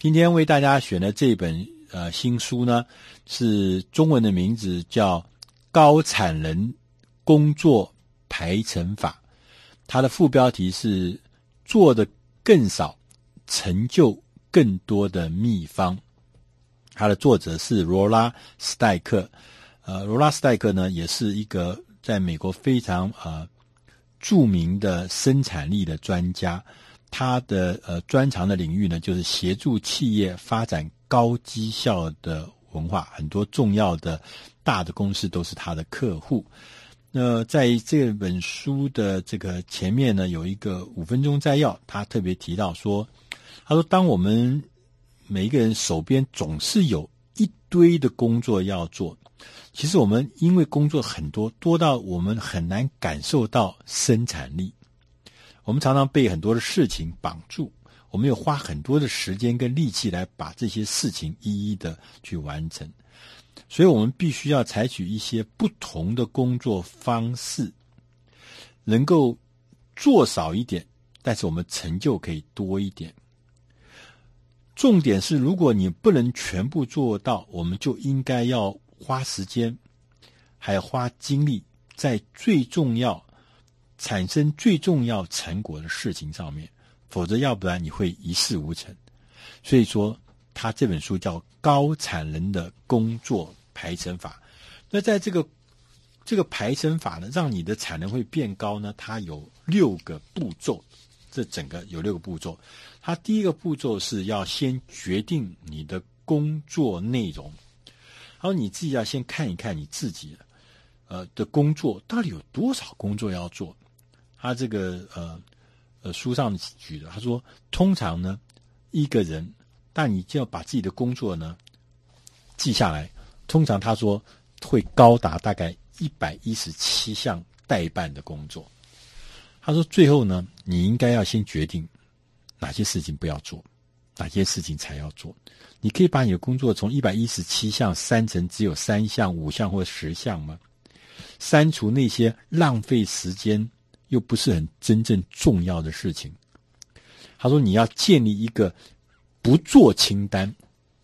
今天为大家选的这本呃新书呢，是中文的名字叫《高产能工作排程法》，它的副标题是“做的更少，成就更多的秘方”。它的作者是罗拉斯代克，呃，罗拉斯代克呢，也是一个在美国非常呃著名的生产力的专家。他的呃专长的领域呢，就是协助企业发展高绩效的文化，很多重要的大的公司都是他的客户。那在这本书的这个前面呢，有一个五分钟摘要，他特别提到说，他说，当我们每一个人手边总是有一堆的工作要做，其实我们因为工作很多，多到我们很难感受到生产力。我们常常被很多的事情绑住，我们有花很多的时间跟力气来把这些事情一一的去完成，所以我们必须要采取一些不同的工作方式，能够做少一点，但是我们成就可以多一点。重点是，如果你不能全部做到，我们就应该要花时间，还要花精力，在最重要。产生最重要成果的事情上面，否则要不然你会一事无成。所以说，他这本书叫《高产能的工作排程法》。那在这个这个排程法呢，让你的产能会变高呢，它有六个步骤。这整个有六个步骤。它第一个步骤是要先决定你的工作内容，然后你自己要先看一看你自己呃的工作到底有多少工作要做。他这个呃呃书上举的，他说，通常呢，一个人，但你就要把自己的工作呢记下来。通常他说会高达大概一百一十七项待办的工作。他说最后呢，你应该要先决定哪些事情不要做，哪些事情才要做。你可以把你的工作从一百一十七项删成只有三项、五项或十项吗？删除那些浪费时间。又不是很真正重要的事情。他说：“你要建立一个不做清单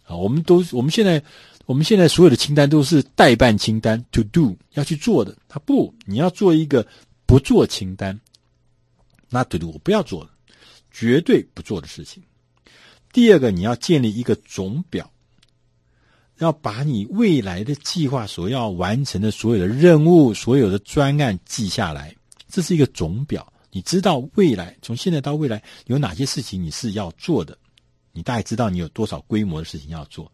啊！我们都我们现在我们现在所有的清单都是代办清单 （to do） 要去做的。他不，你要做一个不做清单，not to do，我不要做的，绝对不做的事情。第二个，你要建立一个总表，要把你未来的计划所要完成的所有的任务、所有的专案记下来。”这是一个总表，你知道未来从现在到未来有哪些事情你是要做的，你大概知道你有多少规模的事情要做。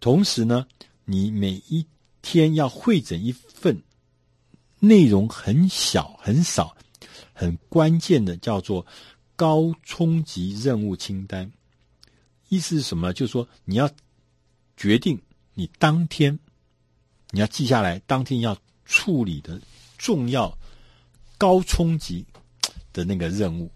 同时呢，你每一天要会诊一份内容很小、很少、很关键的，叫做高冲击任务清单。意思是什么？就是说你要决定你当天你要记下来，当天要处理的重要。高冲击的那个任务，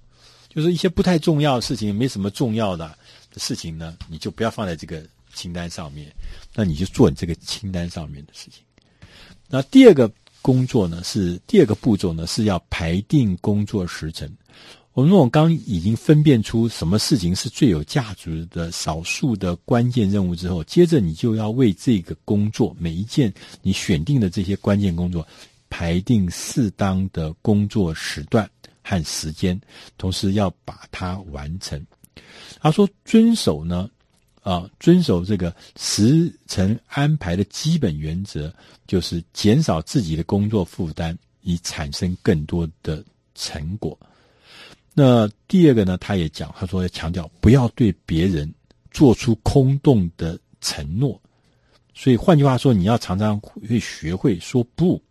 就是一些不太重要的事情，没什么重要的事情呢，你就不要放在这个清单上面。那你就做你这个清单上面的事情。那第二个工作呢，是第二个步骤呢，是要排定工作时程。我们我刚已经分辨出什么事情是最有价值的少数的关键任务之后，接着你就要为这个工作每一件你选定的这些关键工作。排定适当的工作时段和时间，同时要把它完成。他说：“遵守呢，啊，遵守这个时程安排的基本原则，就是减少自己的工作负担，以产生更多的成果。”那第二个呢，他也讲，他说要强调不要对别人做出空洞的承诺。所以换句话说，你要常常会学会说不。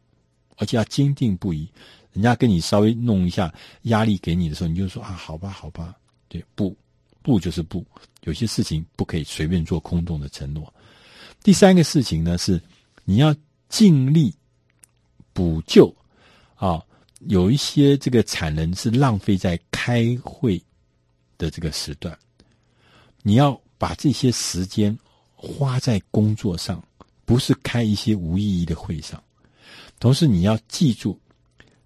而且要坚定不移，人家跟你稍微弄一下压力给你的时候，你就说啊，好吧，好吧，对，不，不就是不。有些事情不可以随便做空洞的承诺。第三个事情呢，是你要尽力补救啊，有一些这个产能是浪费在开会的这个时段，你要把这些时间花在工作上，不是开一些无意义的会上。同时，你要记住，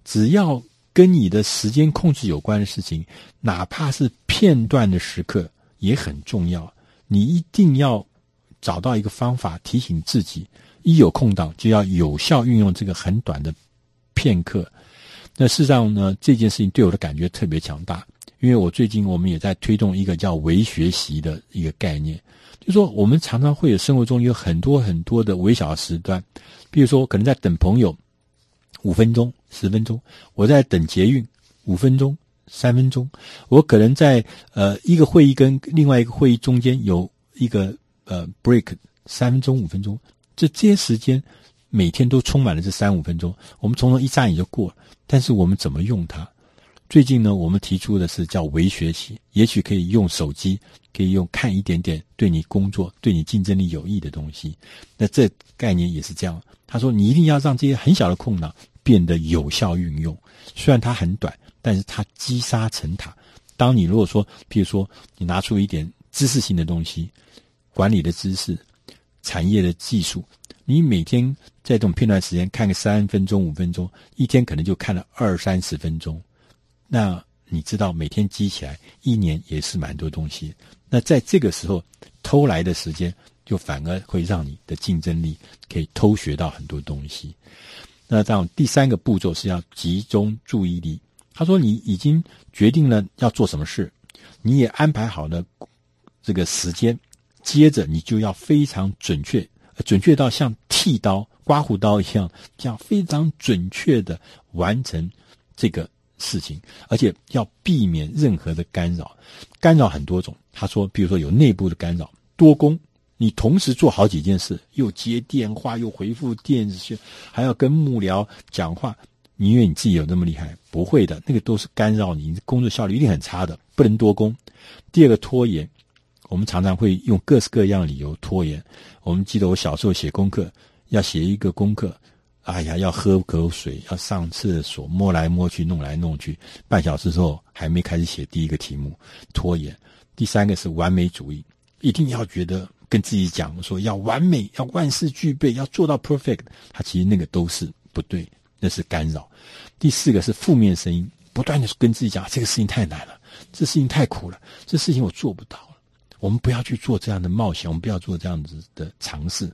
只要跟你的时间控制有关的事情，哪怕是片段的时刻也很重要。你一定要找到一个方法提醒自己，一有空档就要有效运用这个很短的片刻。那事实上呢，这件事情对我的感觉特别强大，因为我最近我们也在推动一个叫微学习的一个概念，就是说我们常常会有生活中有很多很多的微小时段，比如说可能在等朋友五分钟、十分钟，我在等捷运五分钟、三分钟，我可能在呃一个会议跟另外一个会议中间有一个呃 break 三分钟、五分钟，这这些时间。每天都充满了这三五分钟，我们从中一眨眼就过了。但是我们怎么用它？最近呢，我们提出的是叫微学习，也许可以用手机，可以用看一点点对你工作、对你竞争力有益的东西。那这概念也是这样。他说，你一定要让这些很小的空档变得有效运用。虽然它很短，但是它积沙成塔。当你如果说，譬如说，你拿出一点知识性的东西，管理的知识、产业的技术。你每天在这种片段时间看个三分钟、五分钟，一天可能就看了二三十分钟。那你知道每天积起来，一年也是蛮多东西。那在这个时候偷来的时间，就反而会让你的竞争力可以偷学到很多东西。那这样第三个步骤是要集中注意力。他说你已经决定了要做什么事，你也安排好了这个时间，接着你就要非常准确。准确到像剃刀、刮胡刀一样，这样非常准确的完成这个事情，而且要避免任何的干扰。干扰很多种，他说，比如说有内部的干扰，多工，你同时做好几件事，又接电话，又回复电子讯，还要跟幕僚讲话，你以为你自己有那么厉害？不会的，那个都是干扰你，你工作效率一定很差的，不能多工。第二个拖延。我们常常会用各式各样的理由拖延。我们记得我小时候写功课，要写一个功课，哎呀，要喝口水，要上厕所，摸来摸去，弄来弄去，半小时之后还没开始写第一个题目，拖延。第三个是完美主义，一定要觉得跟自己讲说要完美，要万事俱备，要做到 perfect。他其实那个都是不对，那是干扰。第四个是负面声音，不断的跟自己讲这个事情太难了，这事情太苦了，这事情我做不到了。我们不要去做这样的冒险，我们不要做这样子的尝试。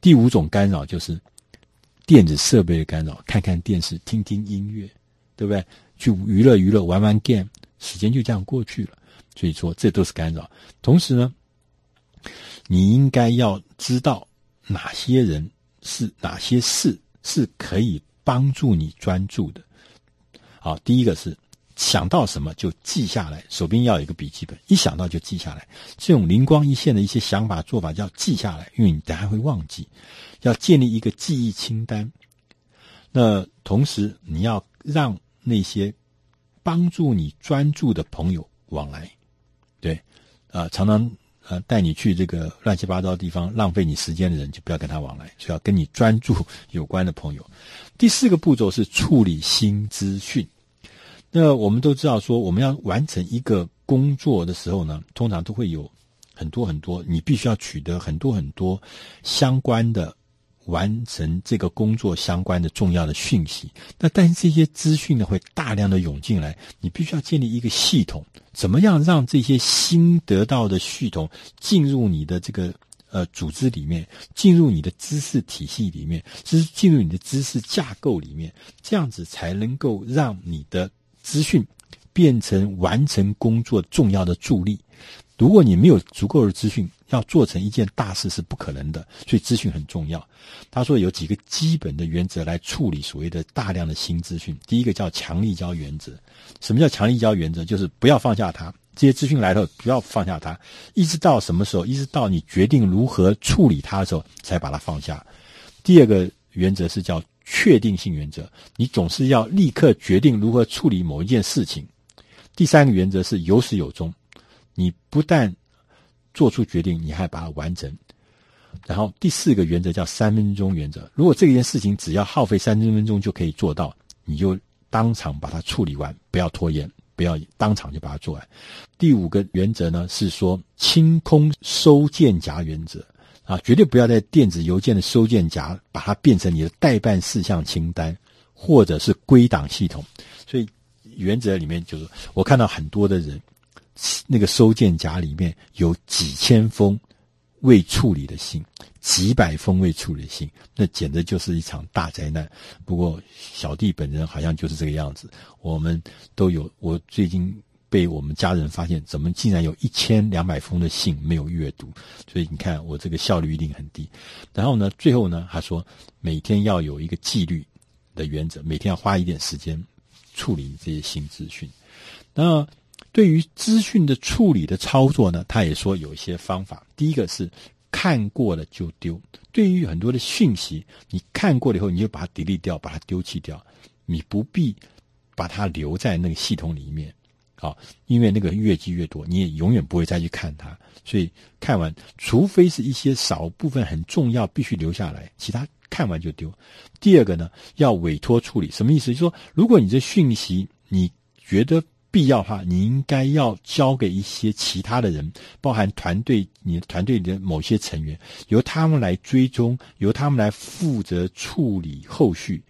第五种干扰就是电子设备的干扰，看看电视，听听音乐，对不对？去娱乐娱乐，玩玩 game，时间就这样过去了。所以说，这都是干扰。同时呢，你应该要知道哪些人是哪些事是可以帮助你专注的。好，第一个是。想到什么就记下来，手边要有一个笔记本，一想到就记下来。这种灵光一现的一些想法做法，叫记下来，因为你等下会忘记。要建立一个记忆清单。那同时，你要让那些帮助你专注的朋友往来。对，啊、常常呃带你去这个乱七八糟的地方浪费你时间的人，就不要跟他往来。所以要跟你专注有关的朋友。第四个步骤是处理新资讯。那我们都知道，说我们要完成一个工作的时候呢，通常都会有很多很多，你必须要取得很多很多相关的完成这个工作相关的重要的讯息。那但是这些资讯呢，会大量的涌进来，你必须要建立一个系统，怎么样让这些新得到的系统进入你的这个呃组织里面，进入你的知识体系里面，就是进入你的知识架构里面，这样子才能够让你的。资讯变成完成工作重要的助力。如果你没有足够的资讯，要做成一件大事是不可能的。所以资讯很重要。他说有几个基本的原则来处理所谓的大量的新资讯。第一个叫强力胶原则。什么叫强力胶原则？就是不要放下它。这些资讯来了，不要放下它，一直到什么时候？一直到你决定如何处理它的时候，才把它放下。第二个原则是叫。确定性原则，你总是要立刻决定如何处理某一件事情。第三个原则是有始有终，你不但做出决定，你还把它完成。然后第四个原则叫三分钟原则，如果这件事情只要耗费三分钟就可以做到，你就当场把它处理完，不要拖延，不要当场就把它做完。第五个原则呢，是说清空收件夹原则。啊，绝对不要在电子邮件的收件夹把它变成你的待办事项清单，或者是归档系统。所以原则里面就是，我看到很多的人那个收件夹里面有几千封未处理的信，几百封未处理的信，那简直就是一场大灾难。不过小弟本人好像就是这个样子，我们都有。我最近被我们家人发现，怎么竟然有一千两百封的信没有阅读？所以你看，我这个效率一定很低。然后呢，最后呢，他说每天要有一个纪律的原则，每天要花一点时间处理这些新资讯。那对于资讯的处理的操作呢，他也说有一些方法。第一个是看过了就丢。对于很多的讯息，你看过了以后，你就把它 delete 掉，把它丢弃掉，你不必把它留在那个系统里面。好，因为那个越积越多，你也永远不会再去看它。所以看完，除非是一些少部分很重要，必须留下来，其他看完就丢。第二个呢，要委托处理，什么意思？就是说，如果你这讯息你觉得必要的话，你应该要交给一些其他的人，包含团队，你的团队里的某些成员，由他们来追踪，由他们来负责处理后续。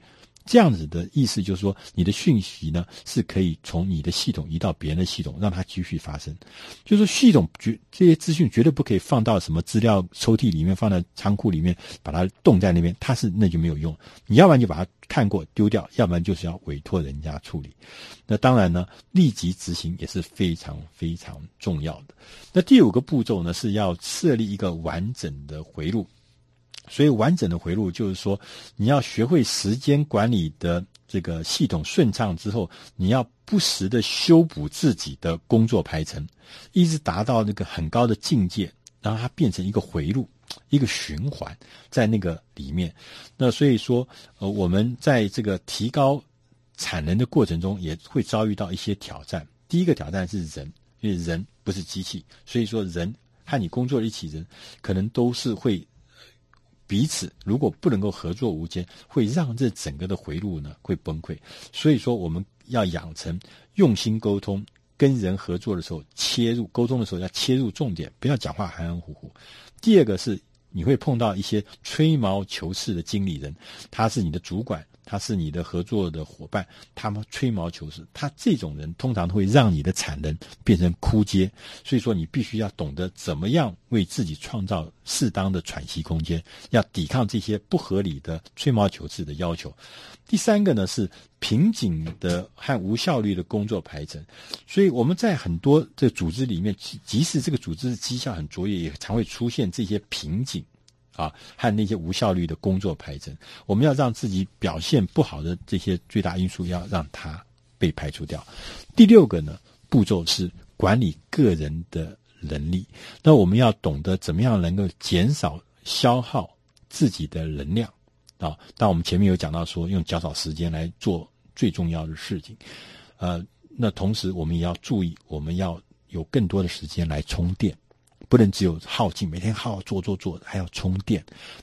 这样子的意思就是说，你的讯息呢是可以从你的系统移到别人的系统，让它继续发生。就是，系统绝这些资讯绝对不可以放到什么资料抽屉里面，放在仓库里面，把它冻在那边，它是那就没有用。你要不然就把它看过丢掉，要不然就是要委托人家处理。那当然呢，立即执行也是非常非常重要的。那第五个步骤呢，是要设立一个完整的回路。所以，完整的回路就是说，你要学会时间管理的这个系统顺畅之后，你要不时的修补自己的工作排程，一直达到那个很高的境界，让它变成一个回路，一个循环在那个里面。那所以说，呃，我们在这个提高产能的过程中，也会遭遇到一些挑战。第一个挑战是人，因为人不是机器，所以说人和你工作的一起人，可能都是会。彼此如果不能够合作无间，会让这整个的回路呢会崩溃。所以说，我们要养成用心沟通，跟人合作的时候切入沟通的时候要切入重点，不要讲话含含糊糊。第二个是你会碰到一些吹毛求疵的经理人，他是你的主管。他是你的合作的伙伴，他们吹毛求疵，他这种人通常会让你的产能变成枯竭，所以说你必须要懂得怎么样为自己创造适当的喘息空间，要抵抗这些不合理的吹毛求疵的要求。第三个呢是瓶颈的和无效率的工作排程，所以我们在很多这组织里面，即使这个组织的绩效很卓越，也常会出现这些瓶颈。啊，和那些无效率的工作排程，我们要让自己表现不好的这些最大因素，要让它被排除掉。第六个呢，步骤是管理个人的能力。那我们要懂得怎么样能够减少消耗自己的能量啊。但我们前面有讲到说，用较少时间来做最重要的事情。呃，那同时我们也要注意，我们要有更多的时间来充电。不能只有耗尽，每天耗做做做，还要充电。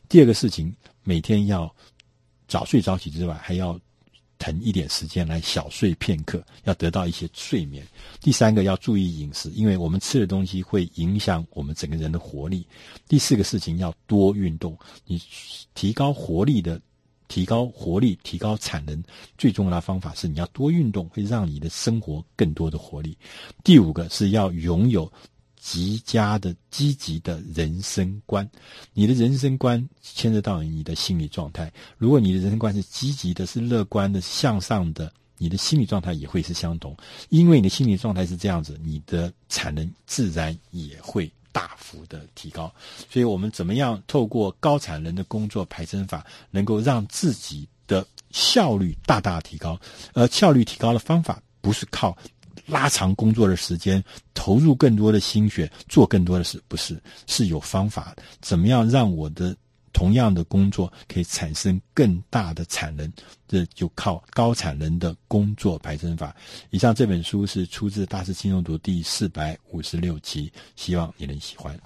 第二个事情，每天要早睡早起之外，还要腾一点时间来小睡片刻，要得到一些睡眠。第三个要注意饮食，因为我们吃的东西会影响我们整个人的活力。第四个事情要多运动，你提高活力的，提高活力，提高产能，最重要的方法是你要多运动，会让你的生活更多的活力。第五个是要拥有。极佳的积极的人生观，你的人生观牵涉到你的心理状态。如果你的人生观是积极的、是乐观的、向上的，你的心理状态也会是相同。因为你的心理状态是这样子，你的产能自然也会大幅的提高。所以，我们怎么样透过高产能的工作排程法，能够让自己的效率大大提高？而效率提高的方法，不是靠。拉长工作的时间，投入更多的心血，做更多的事，不是，是有方法。怎么样让我的同样的工作可以产生更大的产能？这就靠高产能的工作排程法。以上这本书是出自《大师轻松读》第四百五十六期，希望你能喜欢。